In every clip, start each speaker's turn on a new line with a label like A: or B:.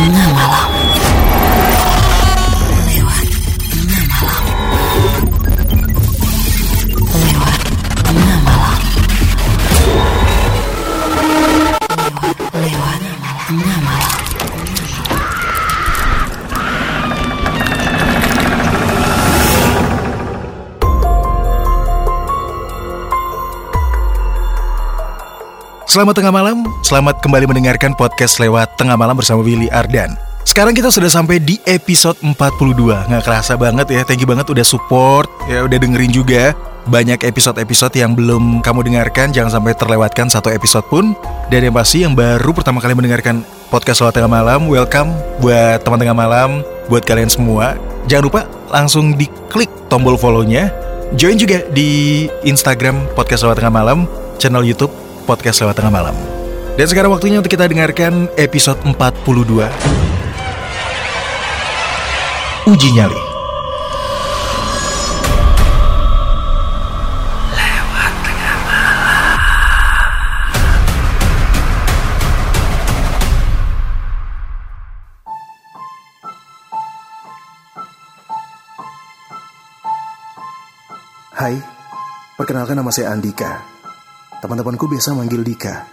A: tengah malam. Lewat tengah malam. Lewat tengah malam. Lewat,
B: Selamat tengah malam, selamat kembali mendengarkan podcast lewat tengah malam bersama Willy Ardan. Sekarang kita sudah sampai di episode 42 Nggak kerasa banget ya, thank you banget udah support Ya udah dengerin juga. Banyak episode-episode yang belum kamu dengarkan Jangan sampai terlewatkan satu episode pun. Dan yang pasti yang baru pertama kali mendengarkan podcast lewat tengah malam Welcome buat teman tengah malam Buat kalian semua. Jangan lupa langsung diklik tombol follow-nya. Join juga di Instagram podcast lewat tengah malam Channel Youtube podcast lewat tengah malam. Dan sekarang waktunya untuk kita dengarkan episode 42 Uji nyali.
C: Hai, perkenalkan nama saya Andika. Teman-temanku biasa manggil Dika.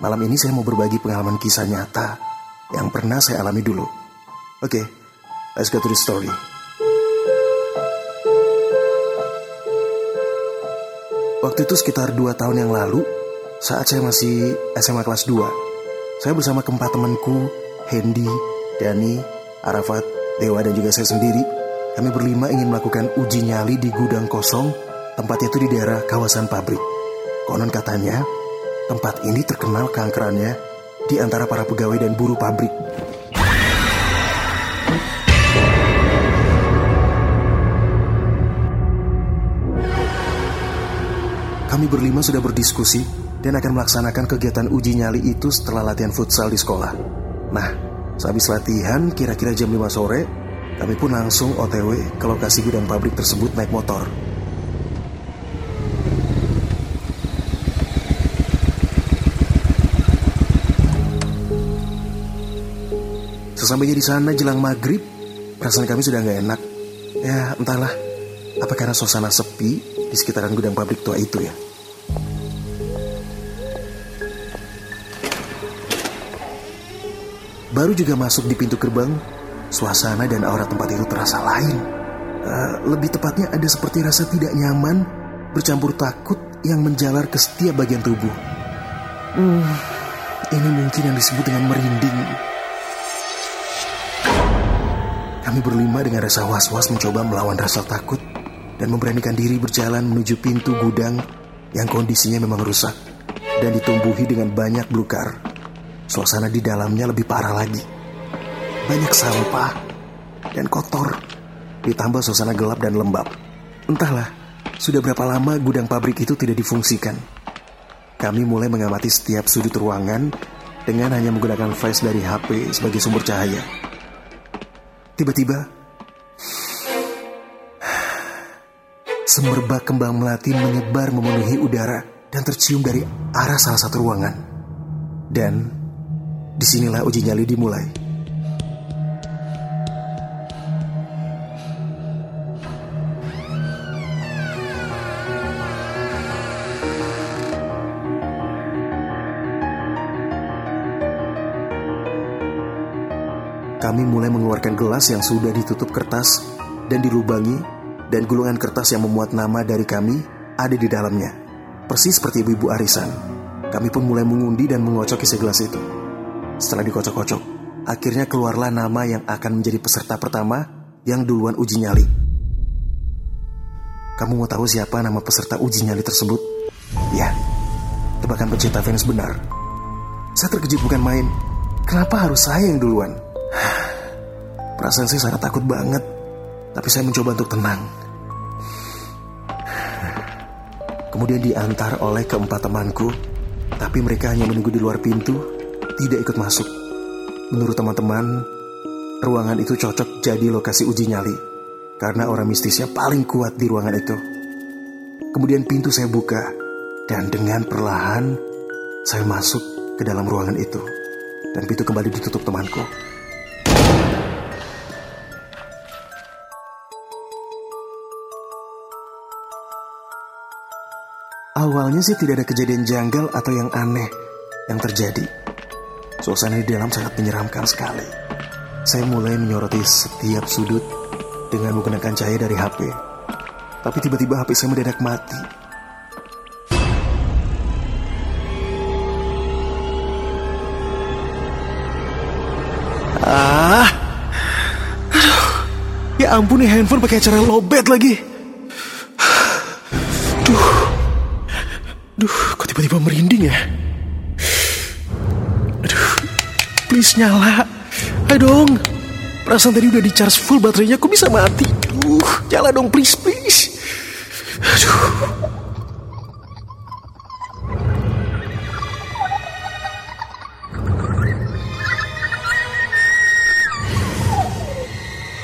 C: Malam ini saya mau berbagi pengalaman kisah nyata yang pernah saya alami dulu. Oke, let's go to the story. Waktu itu sekitar 2 tahun yang lalu, saat saya masih SMA kelas 2, saya bersama keempat temanku, Hendy, Dani, Arafat, Dewa, dan juga saya sendiri, kami berlima ingin melakukan uji nyali di gudang kosong, tempatnya itu di daerah kawasan pabrik. Konon katanya, tempat ini terkenal keangkerannya di antara para pegawai dan buruh pabrik. Kami berlima sudah berdiskusi dan akan melaksanakan kegiatan uji nyali itu setelah latihan futsal di sekolah. Nah, sehabis latihan kira-kira jam 5 sore, kami pun langsung OTW ke lokasi gudang pabrik tersebut naik motor. Sesampainya di sana jelang maghrib, perasaan kami sudah nggak enak. Ya entahlah, apa karena suasana sepi di sekitaran gudang pabrik tua itu ya? Baru juga masuk di pintu gerbang, suasana dan aura tempat itu terasa lain. Eh, lebih tepatnya ada seperti rasa tidak nyaman bercampur takut yang menjalar ke setiap bagian tubuh. Hmm, ini mungkin yang disebut dengan merinding. Kami berlima dengan rasa was-was mencoba melawan rasa takut dan memberanikan diri berjalan menuju pintu gudang yang kondisinya memang rusak dan ditumbuhi dengan banyak belukar. Suasana di dalamnya lebih parah lagi. Banyak sampah dan kotor, ditambah suasana gelap dan lembab. Entahlah, sudah berapa lama gudang pabrik itu tidak difungsikan. Kami mulai mengamati setiap sudut ruangan dengan hanya menggunakan flash dari HP sebagai sumber cahaya. Tiba-tiba, semerbak kembang melati menyebar memenuhi udara dan tercium dari arah salah satu ruangan. Dan di sinilah uji nyali dimulai. Kami mulai mengeluarkan gelas yang sudah ditutup kertas dan dilubangi dan gulungan kertas yang memuat nama dari kami ada di dalamnya. Persis seperti ibu-ibu arisan. Kami pun mulai mengundi dan mengocok isi gelas itu. Setelah dikocok-kocok, akhirnya keluarlah nama yang akan menjadi peserta pertama yang duluan uji nyali. Kamu mau tahu siapa nama peserta uji nyali tersebut? Ya, tebakan pecinta Venus benar. Saya terkejut bukan main. Kenapa harus saya yang duluan? Perasaan saya sangat takut banget. Tapi saya mencoba untuk tenang. Kemudian diantar oleh keempat temanku. Tapi mereka hanya menunggu di luar pintu, tidak ikut masuk. Menurut teman-teman, ruangan itu cocok jadi lokasi uji nyali. Karena orang mistisnya paling kuat di ruangan itu. Kemudian pintu saya buka. Dan dengan perlahan, saya masuk ke dalam ruangan itu. Dan pintu kembali ditutup temanku. Awalnya sih tidak ada kejadian janggal atau yang aneh yang terjadi. Suasana di dalam sangat menyeramkan sekali. Saya mulai menyoroti setiap sudut dengan menggunakan cahaya dari HP. Tapi tiba-tiba HP saya mendadak mati. Ah, aduh, ya ampun nih handphone pakai cara lobet lagi. Duh, duh, kok tiba-tiba merinding ya? Aduh, please nyala. Ayo dong. Perasaan tadi udah di charge full baterainya, kok bisa mati? Duh, nyala dong, please, please. Aduh.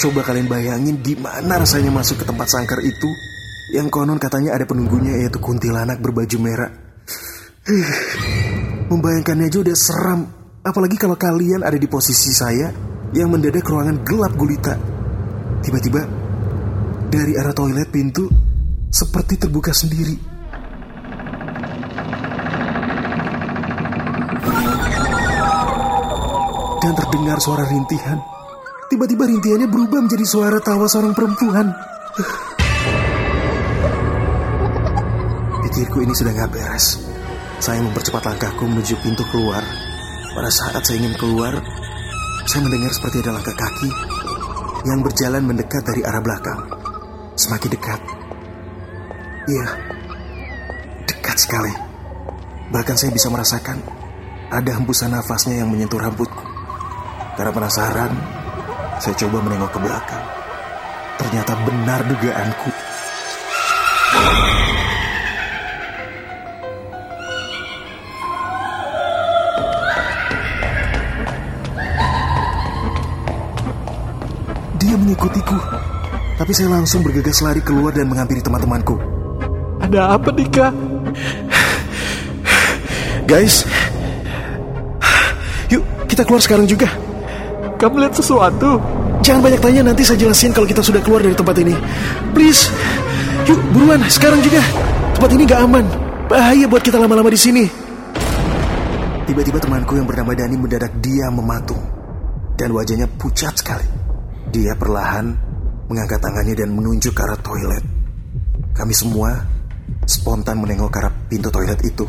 C: Coba kalian bayangin gimana rasanya masuk ke tempat sangkar itu yang konon katanya ada penunggunya yaitu kuntilanak berbaju merah. Membayangkannya aja udah seram. Apalagi kalau kalian ada di posisi saya yang mendadak ruangan gelap gulita. Tiba-tiba dari arah toilet pintu seperti terbuka sendiri. Dan terdengar suara rintihan. Tiba-tiba rintihannya berubah menjadi suara tawa seorang perempuan. Pikirku ini sudah gak beres. Saya mempercepat langkahku menuju pintu keluar. Pada saat saya ingin keluar, saya mendengar seperti ada langkah kaki yang berjalan mendekat dari arah belakang. Semakin dekat. Iya, dekat sekali. Bahkan saya bisa merasakan ada hembusan nafasnya yang menyentuh rambutku. Karena penasaran, saya coba menengok ke belakang. Ternyata benar dugaanku. Dia mengikutiku. Tapi saya langsung bergegas lari keluar dan menghampiri teman-temanku.
D: Ada apa Dika?
C: Guys, yuk kita keluar sekarang juga.
D: Kamu lihat sesuatu?
C: Jangan banyak tanya, nanti saya jelasin kalau kita sudah keluar dari tempat ini. Please, yuk buruan sekarang juga. Tempat ini gak aman. Bahaya buat kita lama-lama di sini. Tiba-tiba temanku yang bernama Dani mendadak diam mematung. Dan wajahnya pucat sekali. Dia perlahan mengangkat tangannya dan menunjuk ke arah toilet. Kami semua spontan menengok ke arah pintu toilet itu.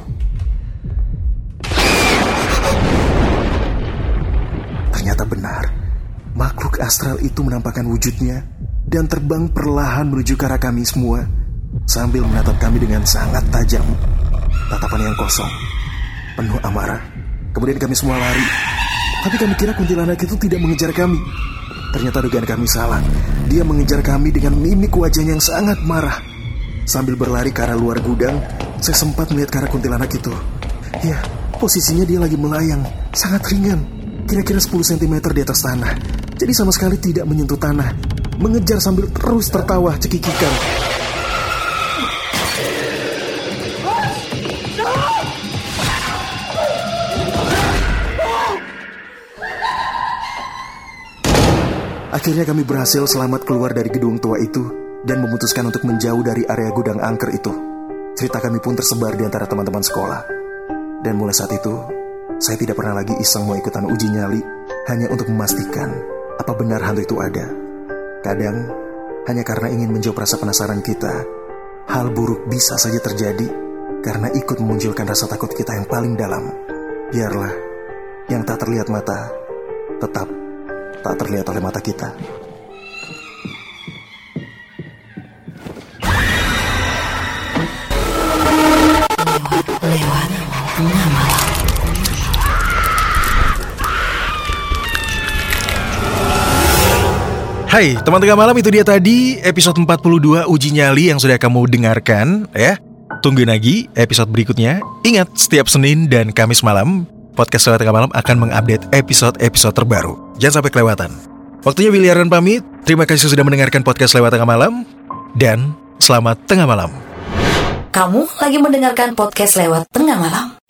C: Ternyata benar, makhluk astral itu menampakkan wujudnya dan terbang perlahan menuju ke arah kami semua sambil menatap kami dengan sangat tajam. Tatapan yang kosong, penuh amarah. Kemudian kami semua lari. Tapi kami kira kuntilanak itu tidak mengejar kami. Ternyata dugaan kami salah. Dia mengejar kami dengan mimik wajahnya yang sangat marah. Sambil berlari ke arah luar gudang, saya sempat melihat ke arah kuntilanak itu. Ya, posisinya dia lagi melayang, sangat ringan. Kira-kira 10 cm di atas tanah. Jadi sama sekali tidak menyentuh tanah. Mengejar sambil terus tertawa cekikikan. Akhirnya kami berhasil selamat keluar dari gedung tua itu dan memutuskan untuk menjauh dari area gudang angker itu. Cerita kami pun tersebar di antara teman-teman sekolah. Dan mulai saat itu, saya tidak pernah lagi iseng mau ikutan uji nyali hanya untuk memastikan apa benar hantu itu ada. Kadang, hanya karena ingin menjawab rasa penasaran kita, hal buruk bisa saja terjadi karena ikut memunculkan rasa takut kita yang paling dalam. Biarlah yang tak terlihat mata tetap tak terlihat oleh mata kita.
B: Hai, teman tengah malam itu dia tadi episode 42 Uji Nyali yang sudah kamu dengarkan ya. Tungguin lagi episode berikutnya. Ingat, setiap Senin dan Kamis malam, podcast Lewat Tengah Malam akan mengupdate episode-episode terbaru. Jangan sampai kelewatan. Waktunya William dan pamit. Terima kasih sudah mendengarkan podcast Lewat Tengah Malam. Dan selamat tengah malam.
A: Kamu lagi mendengarkan podcast lewat tengah malam.